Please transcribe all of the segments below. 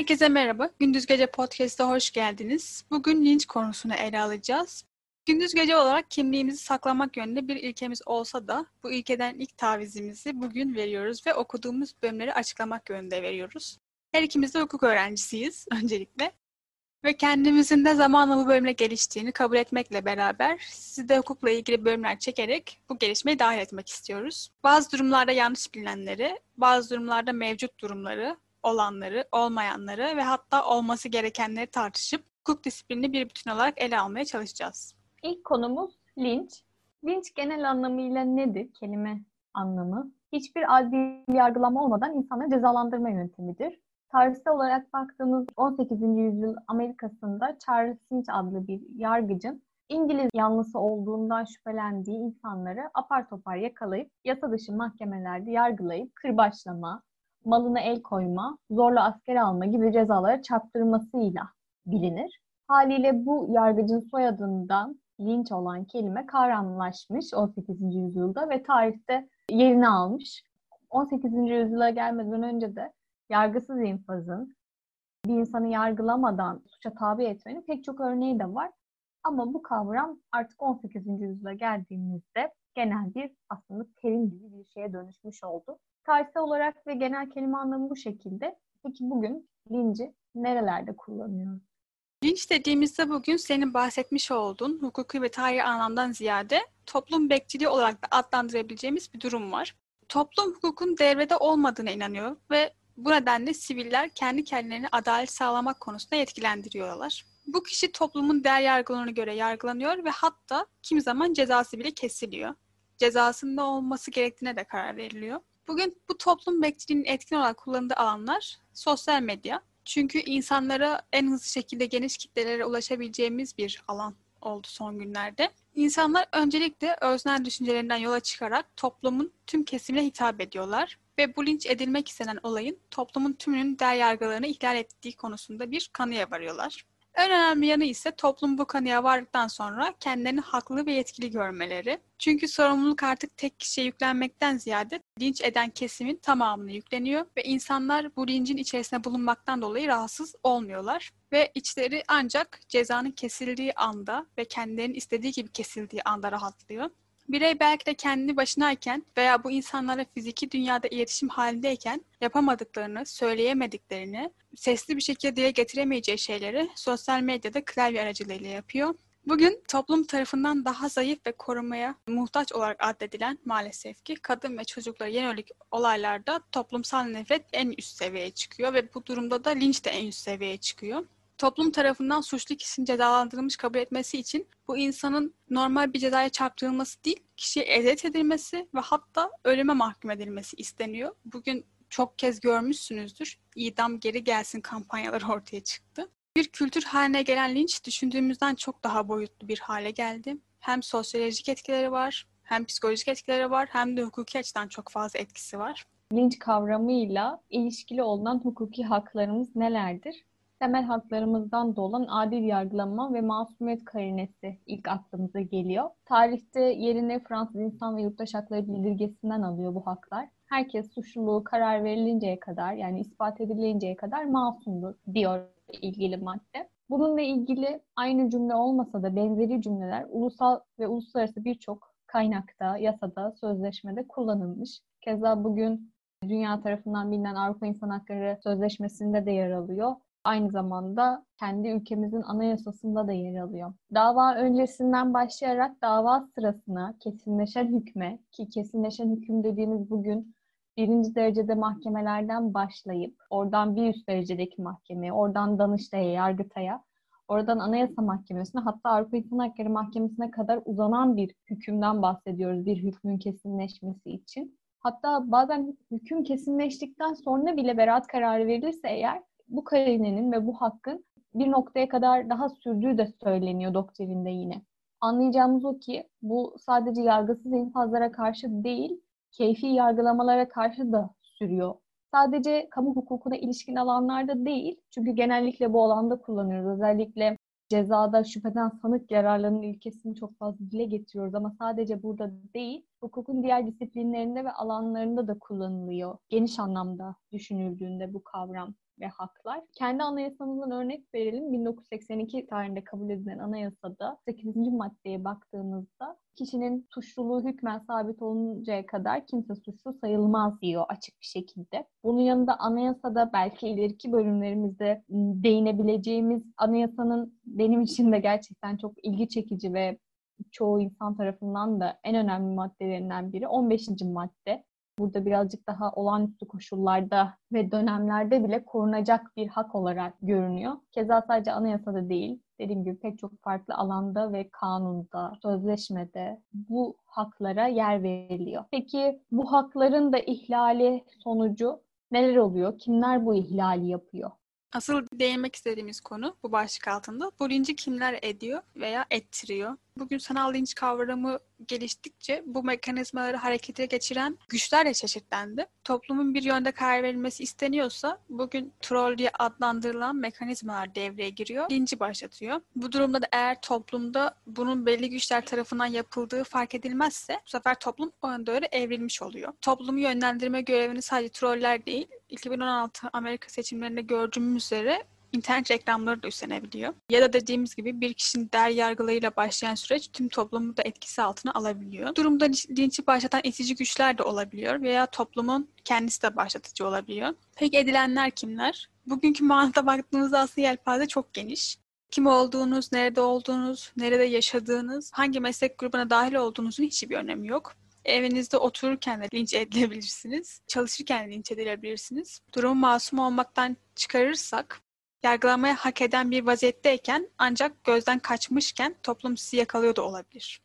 Herkese merhaba. Gündüz Gece Podcast'a hoş geldiniz. Bugün linç konusunu ele alacağız. Gündüz gece olarak kimliğimizi saklamak yönünde bir ilkemiz olsa da bu ilkeden ilk tavizimizi bugün veriyoruz ve okuduğumuz bölümleri açıklamak yönünde veriyoruz. Her ikimiz de hukuk öğrencisiyiz öncelikle. Ve kendimizin de zamanla bu bölümle geliştiğini kabul etmekle beraber sizi de hukukla ilgili bölümler çekerek bu gelişmeyi dahil etmek istiyoruz. Bazı durumlarda yanlış bilinenleri, bazı durumlarda mevcut durumları, olanları, olmayanları ve hatta olması gerekenleri tartışıp hukuk disiplinini bir bütün olarak ele almaya çalışacağız. İlk konumuz linç. Linç genel anlamıyla nedir? Kelime anlamı. Hiçbir adli yargılama olmadan insanları cezalandırma yöntemidir. Tarihsel olarak baktığımız 18. yüzyıl Amerika'sında Charles Lynch adlı bir yargıcın İngiliz yanlısı olduğundan şüphelendiği insanları apar topar yakalayıp yasa dışı mahkemelerde yargılayıp kırbaçlama, malına el koyma, zorla asker alma gibi cezalara çarptırmasıyla bilinir. Haliyle bu yargıcın soyadından linç olan kelime kavramlaşmış 18. yüzyılda ve tarihte yerini almış. 18. yüzyıla gelmeden önce de yargısız infazın bir insanı yargılamadan suça tabi etmenin pek çok örneği de var. Ama bu kavram artık 18. yüzyıla geldiğimizde genel bir aslında terim gibi bir şeye dönüşmüş oldu. Tarihsel olarak ve genel kelime anlamı bu şekilde. Peki bugün linci nerelerde kullanıyoruz? Linç dediğimizde bugün senin bahsetmiş olduğun hukuki ve tarihi anlamdan ziyade toplum bekçiliği olarak da adlandırabileceğimiz bir durum var. Toplum hukukun devrede olmadığına inanıyor ve bu nedenle siviller kendi kendilerini adalet sağlamak konusunda yetkilendiriyorlar. Bu kişi toplumun değer yargılarına göre yargılanıyor ve hatta kimi zaman cezası bile kesiliyor. Cezasında olması gerektiğine de karar veriliyor. Bugün bu toplum bekçiliğinin etkin olarak kullanıldığı alanlar sosyal medya, çünkü insanlara en hızlı şekilde geniş kitlelere ulaşabileceğimiz bir alan oldu son günlerde. İnsanlar öncelikle öznel düşüncelerinden yola çıkarak toplumun tüm kesimine hitap ediyorlar ve bu linç edilmek istenen olayın toplumun tümünün değer yargılarını ihlal ettiği konusunda bir kanıya varıyorlar. En önemli yanı ise toplum bu kanıya vardıktan sonra kendilerini haklı ve yetkili görmeleri. Çünkü sorumluluk artık tek kişiye yüklenmekten ziyade linç eden kesimin tamamını yükleniyor ve insanlar bu lincin içerisinde bulunmaktan dolayı rahatsız olmuyorlar ve içleri ancak cezanın kesildiği anda ve kendilerinin istediği gibi kesildiği anda rahatlıyor. Birey belki de kendi başınayken veya bu insanlara fiziki dünyada iletişim halindeyken yapamadıklarını, söyleyemediklerini, sesli bir şekilde dile getiremeyeceği şeyleri sosyal medyada klavye aracılığıyla yapıyor. Bugün toplum tarafından daha zayıf ve korumaya muhtaç olarak addedilen maalesef ki kadın ve çocuklara yönelik olaylarda toplumsal nefret en üst seviyeye çıkıyor ve bu durumda da linç de en üst seviyeye çıkıyor toplum tarafından suçlu kişinin cezalandırılmış kabul etmesi için bu insanın normal bir cezaya çarptırılması değil, kişiye eziyet edilmesi ve hatta ölüme mahkum edilmesi isteniyor. Bugün çok kez görmüşsünüzdür. İdam geri gelsin kampanyaları ortaya çıktı. Bir kültür haline gelen linç düşündüğümüzden çok daha boyutlu bir hale geldi. Hem sosyolojik etkileri var, hem psikolojik etkileri var, hem de hukuki açıdan çok fazla etkisi var. Linç kavramıyla ilişkili olan hukuki haklarımız nelerdir? Temel haklarımızdan dolan adil yargılama ve masumiyet karinesi ilk aklımıza geliyor. Tarihte yerini Fransız İnsan ve Yurttaş Hakları Bildirgesi'nden alıyor bu haklar. Herkes suçluluğu karar verilinceye kadar yani ispat edilinceye kadar masumdur diyor ilgili madde. Bununla ilgili aynı cümle olmasa da benzeri cümleler ulusal ve uluslararası birçok kaynakta, yasada, sözleşmede kullanılmış. Keza bugün dünya tarafından bilinen Avrupa İnsan Hakları Sözleşmesi'nde de yer alıyor aynı zamanda kendi ülkemizin anayasasında da yer alıyor. Dava öncesinden başlayarak dava sırasına kesinleşen hükme ki kesinleşen hüküm dediğimiz bugün birinci derecede mahkemelerden başlayıp oradan bir üst derecedeki mahkemeye, oradan Danıştay'a, Yargıtay'a, oradan Anayasa Mahkemesi'ne hatta Avrupa İnsan Hakları Mahkemesi'ne kadar uzanan bir hükümden bahsediyoruz bir hükmün kesinleşmesi için. Hatta bazen hüküm kesinleştikten sonra bile beraat kararı verilirse eğer bu karinenin ve bu hakkın bir noktaya kadar daha sürdüğü de söyleniyor doktrinde yine. Anlayacağımız o ki bu sadece yargısız infazlara karşı değil, keyfi yargılamalara karşı da sürüyor. Sadece kamu hukukuna ilişkin alanlarda değil, çünkü genellikle bu alanda kullanıyoruz. Özellikle cezada şüpheden sanık yararlarının ilkesini çok fazla dile getiriyoruz ama sadece burada değil, hukukun diğer disiplinlerinde ve alanlarında da kullanılıyor. Geniş anlamda düşünüldüğünde bu kavram. Ve haklar. Kendi anayasamızdan örnek verelim. 1982 tarihinde kabul edilen anayasada 8. maddeye baktığımızda kişinin suçluluğu hükmen sabit oluncaya kadar kimse suçlu sayılmaz diyor açık bir şekilde. Bunun yanında anayasada belki ileriki bölümlerimizde değinebileceğimiz anayasanın benim için de gerçekten çok ilgi çekici ve çoğu insan tarafından da en önemli maddelerinden biri 15. madde. Burada birazcık daha olağanüstü koşullarda ve dönemlerde bile korunacak bir hak olarak görünüyor. Keza sadece anayasada değil, dediğim gibi pek çok farklı alanda ve kanunda, sözleşmede bu haklara yer veriliyor. Peki bu hakların da ihlali sonucu neler oluyor? Kimler bu ihlali yapıyor? Asıl değinmek istediğimiz konu bu başlık altında. Bu linci kimler ediyor veya ettiriyor? Bugün sanal linç kavramı geliştikçe bu mekanizmaları harekete geçiren güçler de çeşitlendi. Toplumun bir yönde karar verilmesi isteniyorsa bugün troll diye adlandırılan mekanizmalar devreye giriyor, linci başlatıyor. Bu durumda da eğer toplumda bunun belli güçler tarafından yapıldığı fark edilmezse bu sefer toplum o yönde öyle evrilmiş oluyor. Toplumu yönlendirme görevini sadece troller değil, 2016 Amerika seçimlerinde gördüğümüz üzere internet reklamları da üstlenebiliyor. Ya da dediğimiz gibi bir kişinin der yargılarıyla başlayan süreç tüm toplumu da etkisi altına alabiliyor. Durumda linçi başlatan itici güçler de olabiliyor veya toplumun kendisi de başlatıcı olabiliyor. Peki edilenler kimler? Bugünkü manada baktığımızda aslında yelpaze çok geniş. Kim olduğunuz, nerede olduğunuz, nerede yaşadığınız, hangi meslek grubuna dahil olduğunuzun hiçbir önemi yok. Evinizde otururken de linç edilebilirsiniz. Çalışırken linç edilebilirsiniz. Durumu masum olmaktan çıkarırsak yargılamaya hak eden bir vaziyetteyken ancak gözden kaçmışken toplum sizi yakalıyor da olabilir.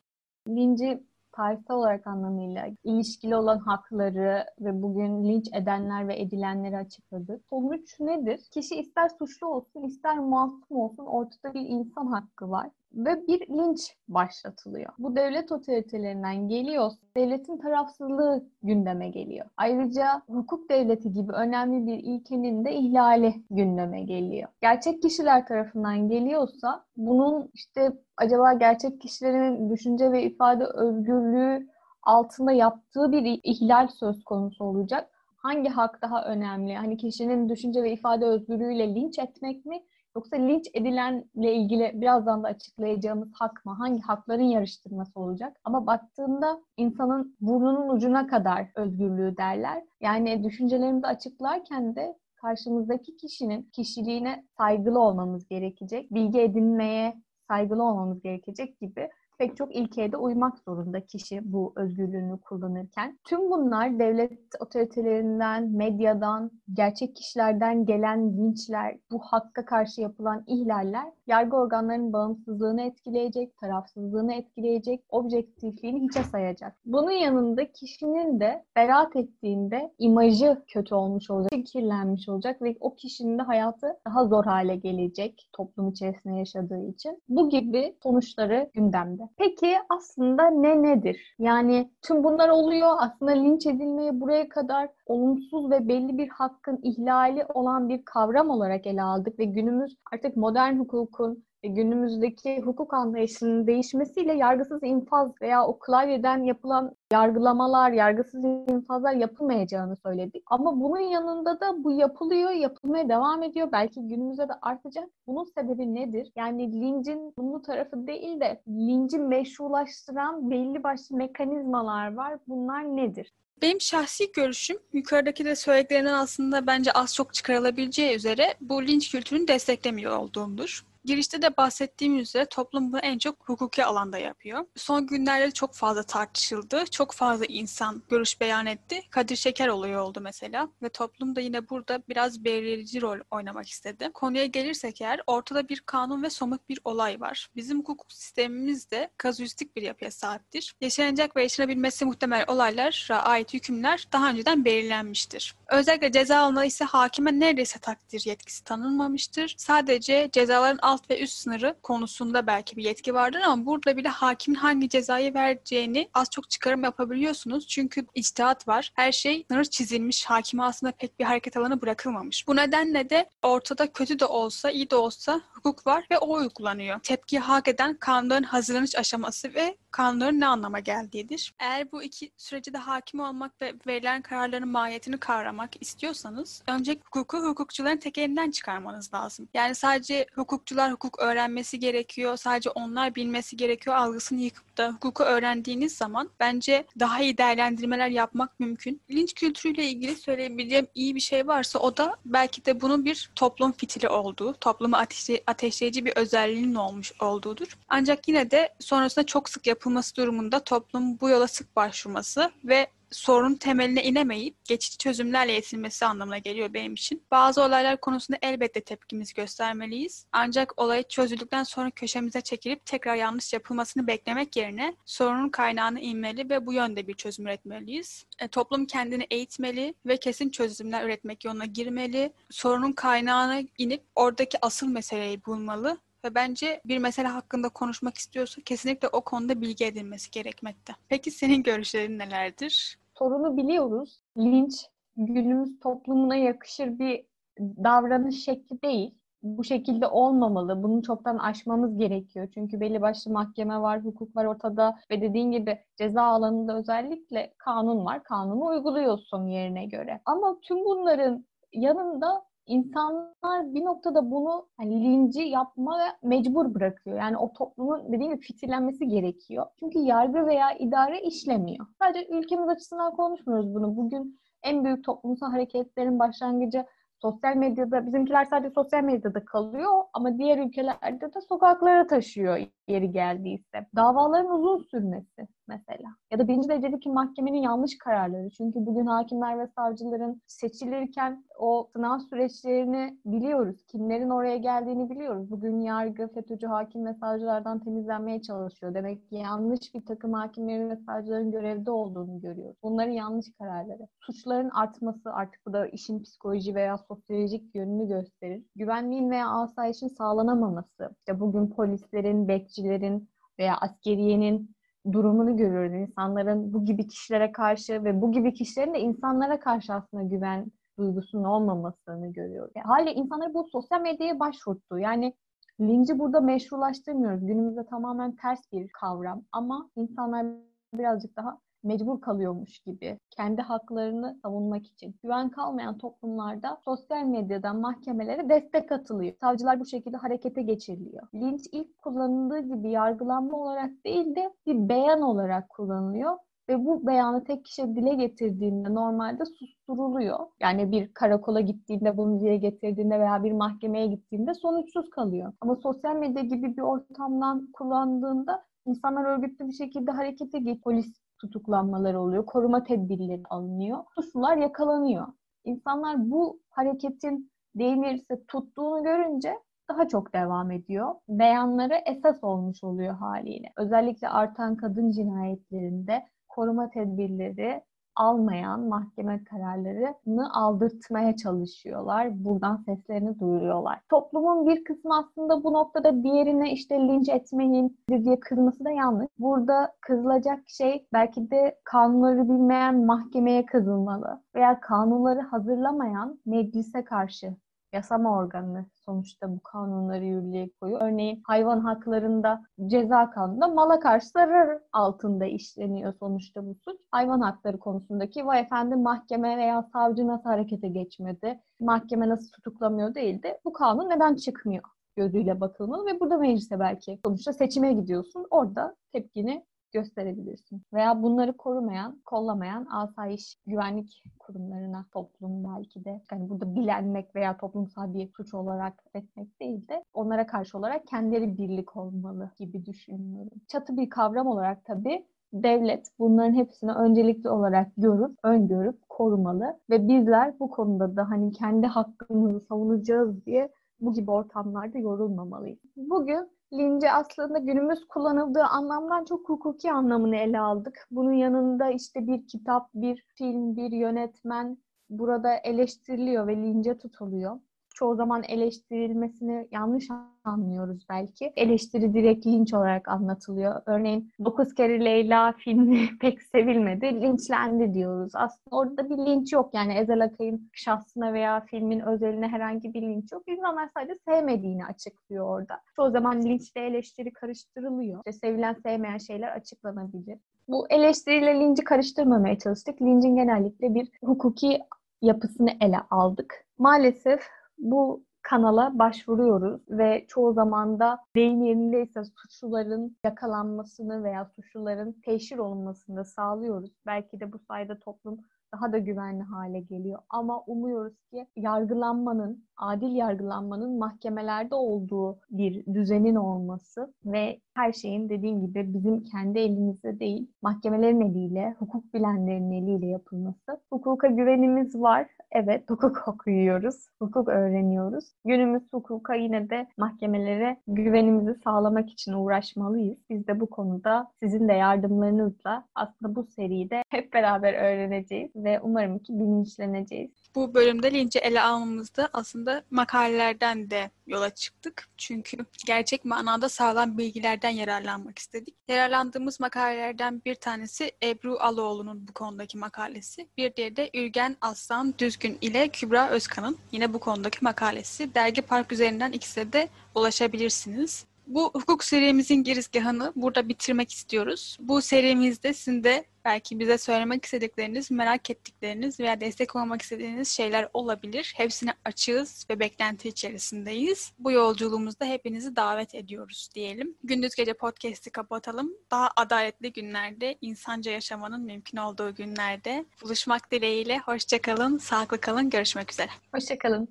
Linci tarihsel olarak anlamıyla ilişkili olan hakları ve bugün linç edenler ve edilenleri açıkladık. Sonuç nedir? Kişi ister suçlu olsun ister masum olsun ortada bir insan hakkı var ve bir linç başlatılıyor. Bu devlet otoritelerinden geliyor. Devletin tarafsızlığı gündeme geliyor. Ayrıca hukuk devleti gibi önemli bir ilkenin de ihlali gündeme geliyor. Gerçek kişiler tarafından geliyorsa bunun işte acaba gerçek kişilerin düşünce ve ifade özgürlüğü altında yaptığı bir ihlal söz konusu olacak. Hangi hak daha önemli? Hani kişinin düşünce ve ifade özgürlüğüyle linç etmek mi? Yoksa linç edilenle ilgili birazdan da açıklayacağımız hak mı? Hangi hakların yarıştırması olacak? Ama baktığında insanın burnunun ucuna kadar özgürlüğü derler. Yani düşüncelerimizi açıklarken de karşımızdaki kişinin kişiliğine saygılı olmamız gerekecek. Bilgi edinmeye saygılı olmamız gerekecek gibi pek çok ilkeye de uymak zorunda kişi bu özgürlüğünü kullanırken. Tüm bunlar devlet otoritelerinden, medyadan, gerçek kişilerden gelen linçler, bu hakka karşı yapılan ihlaller yargı organlarının bağımsızlığını etkileyecek, tarafsızlığını etkileyecek, objektifliğini hiçe sayacak. Bunun yanında kişinin de beraat ettiğinde imajı kötü olmuş olacak, kirlenmiş olacak ve o kişinin de hayatı daha zor hale gelecek toplum içerisinde yaşadığı için. Bu gibi sonuçları gündemde. Peki aslında ne nedir? Yani tüm bunlar oluyor. Aslında linç edilmeyi buraya kadar olumsuz ve belli bir hakkın ihlali olan bir kavram olarak ele aldık ve günümüz artık modern hukukun günümüzdeki hukuk anlayışının değişmesiyle yargısız infaz veya o klavyeden yapılan yargılamalar, yargısız infazlar yapılmayacağını söyledik. Ama bunun yanında da bu yapılıyor, yapılmaya devam ediyor. Belki günümüzde de artacak. Bunun sebebi nedir? Yani lincin bu tarafı değil de linci meşrulaştıran belli başlı mekanizmalar var. Bunlar nedir? Benim şahsi görüşüm yukarıdaki de söylediklerinden aslında bence az çok çıkarılabileceği üzere bu linç kültürünü desteklemiyor olduğumdur. Girişte de bahsettiğim üzere toplum bunu en çok hukuki alanda yapıyor. Son günlerde çok fazla tartışıldı. Çok fazla insan görüş beyan etti. Kadir Şeker olayı oldu mesela. Ve toplum da yine burada biraz belirleyici rol oynamak istedi. Konuya gelirsek eğer ortada bir kanun ve somut bir olay var. Bizim hukuk sistemimiz de kazuistik bir yapıya sahiptir. Yaşanacak ve yaşanabilmesi muhtemel olaylara ait hükümler daha önceden belirlenmiştir. Özellikle ceza alma ise hakime neredeyse takdir yetkisi tanınmamıştır. Sadece cezaların alt alt ve üst sınırı konusunda belki bir yetki vardır ama burada bile hakimin hangi cezayı vereceğini az çok çıkarım yapabiliyorsunuz. Çünkü içtihat var. Her şey sınır çizilmiş. Hakime aslında pek bir hareket alanı bırakılmamış. Bu nedenle de ortada kötü de olsa, iyi de olsa hukuk var ve o uygulanıyor. Tepki hak eden kanunların hazırlanış aşaması ve kanunların ne anlama geldiğidir. Eğer bu iki sürece de hakim olmak ve verilen kararların mahiyetini kavramak istiyorsanız önce hukuku hukukçuların tek elinden çıkarmanız lazım. Yani sadece hukukçular hukuk öğrenmesi gerekiyor, sadece onlar bilmesi gerekiyor algısını yıkıp da hukuku öğrendiğiniz zaman bence daha iyi değerlendirmeler yapmak mümkün. Linç kültürüyle ilgili söyleyebileceğim iyi bir şey varsa o da belki de bunun bir toplum fitili olduğu, toplumu ateşle, ateşleyici bir özelliğinin olmuş olduğudur. Ancak yine de sonrasında çok sık yapılması durumunda toplum bu yola sık başvurması ve sorun temeline inemeyip geçici çözümlerle yetinmesi anlamına geliyor benim için. Bazı olaylar konusunda elbette tepkimizi göstermeliyiz. Ancak olayı çözüldükten sonra köşemize çekilip tekrar yanlış yapılmasını beklemek yerine sorunun kaynağını inmeli ve bu yönde bir çözüm üretmeliyiz. E, toplum kendini eğitmeli ve kesin çözümler üretmek yoluna girmeli. Sorunun kaynağına inip oradaki asıl meseleyi bulmalı ve bence bir mesele hakkında konuşmak istiyorsa kesinlikle o konuda bilgi edinmesi gerekmekte. Peki senin görüşlerin nelerdir? Sorunu biliyoruz. Linç günümüz toplumuna yakışır bir davranış şekli değil. Bu şekilde olmamalı. Bunu çoktan aşmamız gerekiyor. Çünkü belli başlı mahkeme var, hukuk var ortada ve dediğin gibi ceza alanında özellikle kanun var. Kanunu uyguluyorsun yerine göre. Ama tüm bunların yanında insanlar bir noktada bunu hani linci yapmaya mecbur bırakıyor. Yani o toplumun dediğim gibi fitillenmesi gerekiyor. Çünkü yargı veya idare işlemiyor. Sadece ülkemiz açısından konuşmuyoruz bunu. Bugün en büyük toplumsal hareketlerin başlangıcı sosyal medyada, bizimkiler sadece sosyal medyada kalıyor ama diğer ülkelerde de sokaklara taşıyor yeri geldiyse. Davaların uzun sürmesi mesela. Ya da birinci derecedeki mahkemenin yanlış kararları. Çünkü bugün hakimler ve savcıların seçilirken o sınav süreçlerini biliyoruz. Kimlerin oraya geldiğini biliyoruz. Bugün yargı, FETÖ'cü hakim ve savcılardan temizlenmeye çalışıyor. Demek ki yanlış bir takım hakimlerin ve savcıların görevde olduğunu görüyoruz. Bunların yanlış kararları. Suçların artması artık bu da işin psikoloji veya sosyolojik yönünü gösterir. Güvenliğin veya asayişin sağlanamaması. İşte bugün polislerin, bekçilerin veya askeriyenin durumunu görüyoruz. İnsanların bu gibi kişilere karşı ve bu gibi kişilerin de insanlara karşı aslında güven duygusunun olmamasını görüyoruz. Yani hali insanları bu sosyal medyaya başvurttu. Yani linci burada meşrulaştırmıyoruz. Günümüzde tamamen ters bir kavram ama insanlar birazcık daha mecbur kalıyormuş gibi kendi haklarını savunmak için. Güven kalmayan toplumlarda sosyal medyadan mahkemelere destek atılıyor. Savcılar bu şekilde harekete geçiriliyor. Linç ilk kullanıldığı gibi yargılanma olarak değil de bir beyan olarak kullanılıyor ve bu beyanı tek kişi dile getirdiğinde normalde susturuluyor. Yani bir karakola gittiğinde bunu dile getirdiğinde veya bir mahkemeye gittiğinde sonuçsuz kalıyor. Ama sosyal medya gibi bir ortamdan kullandığında insanlar örgütlü bir şekilde harekete geçiyor. Polis tutuklanmaları oluyor, koruma tedbirleri alınıyor, suçlular yakalanıyor. İnsanlar bu hareketin deyimlirse tuttuğunu görünce daha çok devam ediyor. Beyanları esas olmuş oluyor haliyle. Özellikle artan kadın cinayetlerinde koruma tedbirleri almayan mahkeme kararlarını aldırtmaya çalışıyorlar. Buradan seslerini duyuruyorlar. Toplumun bir kısmı aslında bu noktada diğerine işte linç etmeyin diye kızması da yanlış. Burada kızılacak şey belki de kanunları bilmeyen mahkemeye kızılmalı veya kanunları hazırlamayan meclise karşı yasama organı sonuçta bu kanunları yürürlüğe koyuyor. Örneğin hayvan haklarında ceza kanununda mala karşı zarar altında işleniyor sonuçta bu suç. Hayvan hakları konusundaki vay efendim mahkeme veya savcı nasıl harekete geçmedi, mahkeme nasıl tutuklamıyor değil de bu kanun neden çıkmıyor gözüyle bakılmalı ve burada meclise belki sonuçta seçime gidiyorsun. Orada tepkini gösterebilirsin. Veya bunları korumayan, kollamayan asayiş güvenlik kurumlarına toplum belki de yani burada bilenmek veya toplumsal bir suç olarak etmek değil de onlara karşı olarak kendileri birlik olmalı gibi düşünüyorum. Çatı bir kavram olarak tabii devlet bunların hepsini öncelikli olarak görüp, öngörüp korumalı ve bizler bu konuda da hani kendi hakkımızı savunacağız diye bu gibi ortamlarda yorulmamalıyız. Bugün linci aslında günümüz kullanıldığı anlamdan çok hukuki anlamını ele aldık. Bunun yanında işte bir kitap, bir film, bir yönetmen burada eleştiriliyor ve lince tutuluyor. Çoğu zaman eleştirilmesini yanlış anlıyoruz belki. Eleştiri direkt linç olarak anlatılıyor. Örneğin 9 kere Leyla filmi pek sevilmedi, linçlendi diyoruz. Aslında orada bir linç yok. Yani Ezel Akay'ın şahsına veya filmin özeline herhangi bir linç yok. İnsanlar sadece sevmediğini açıklıyor orada. Çoğu zaman linçle eleştiri karıştırılıyor. İşte sevilen sevmeyen şeyler açıklanabilir. Bu eleştiriyle linci karıştırmamaya çalıştık. Lincin genellikle bir hukuki yapısını ele aldık. Maalesef bu kanala başvuruyoruz ve çoğu zaman da deyim yerindeyse suçluların yakalanmasını veya suçluların teşhir olunmasını da sağlıyoruz. Belki de bu sayede toplum daha da güvenli hale geliyor. Ama umuyoruz ki yargılanmanın, adil yargılanmanın mahkemelerde olduğu bir düzenin olması ve her şeyin dediğim gibi bizim kendi elimizde değil, mahkemelerin eliyle, hukuk bilenlerin eliyle yapılması. Hukuka güvenimiz var. Evet, hukuk okuyoruz, hukuk öğreniyoruz. Günümüz hukuka yine de mahkemelere güvenimizi sağlamak için uğraşmalıyız. Biz de bu konuda sizin de yardımlarınızla aslında bu seride hep beraber öğreneceğiz ve umarım ki bilinçleneceğiz. Bu bölümde linci ele almamızda aslında makalelerden de yola çıktık. Çünkü gerçek manada sağlam bilgilerden yararlanmak istedik. Yararlandığımız makalelerden bir tanesi Ebru Aloğlu'nun bu konudaki makalesi. Bir diğeri de Ürgen Aslan Düzgün ile Kübra Özkan'ın yine bu konudaki makalesi. Dergi Park üzerinden ikisine de ulaşabilirsiniz. Bu hukuk serimizin girizgahını burada bitirmek istiyoruz. Bu serimizde sizin de belki bize söylemek istedikleriniz, merak ettikleriniz veya destek olmak istediğiniz şeyler olabilir. Hepsine açığız ve beklenti içerisindeyiz. Bu yolculuğumuzda hepinizi davet ediyoruz diyelim. Gündüz Gece Podcast'i kapatalım. Daha adaletli günlerde, insanca yaşamanın mümkün olduğu günlerde buluşmak dileğiyle. Hoşçakalın, sağlıklı kalın, görüşmek üzere. Hoşçakalın.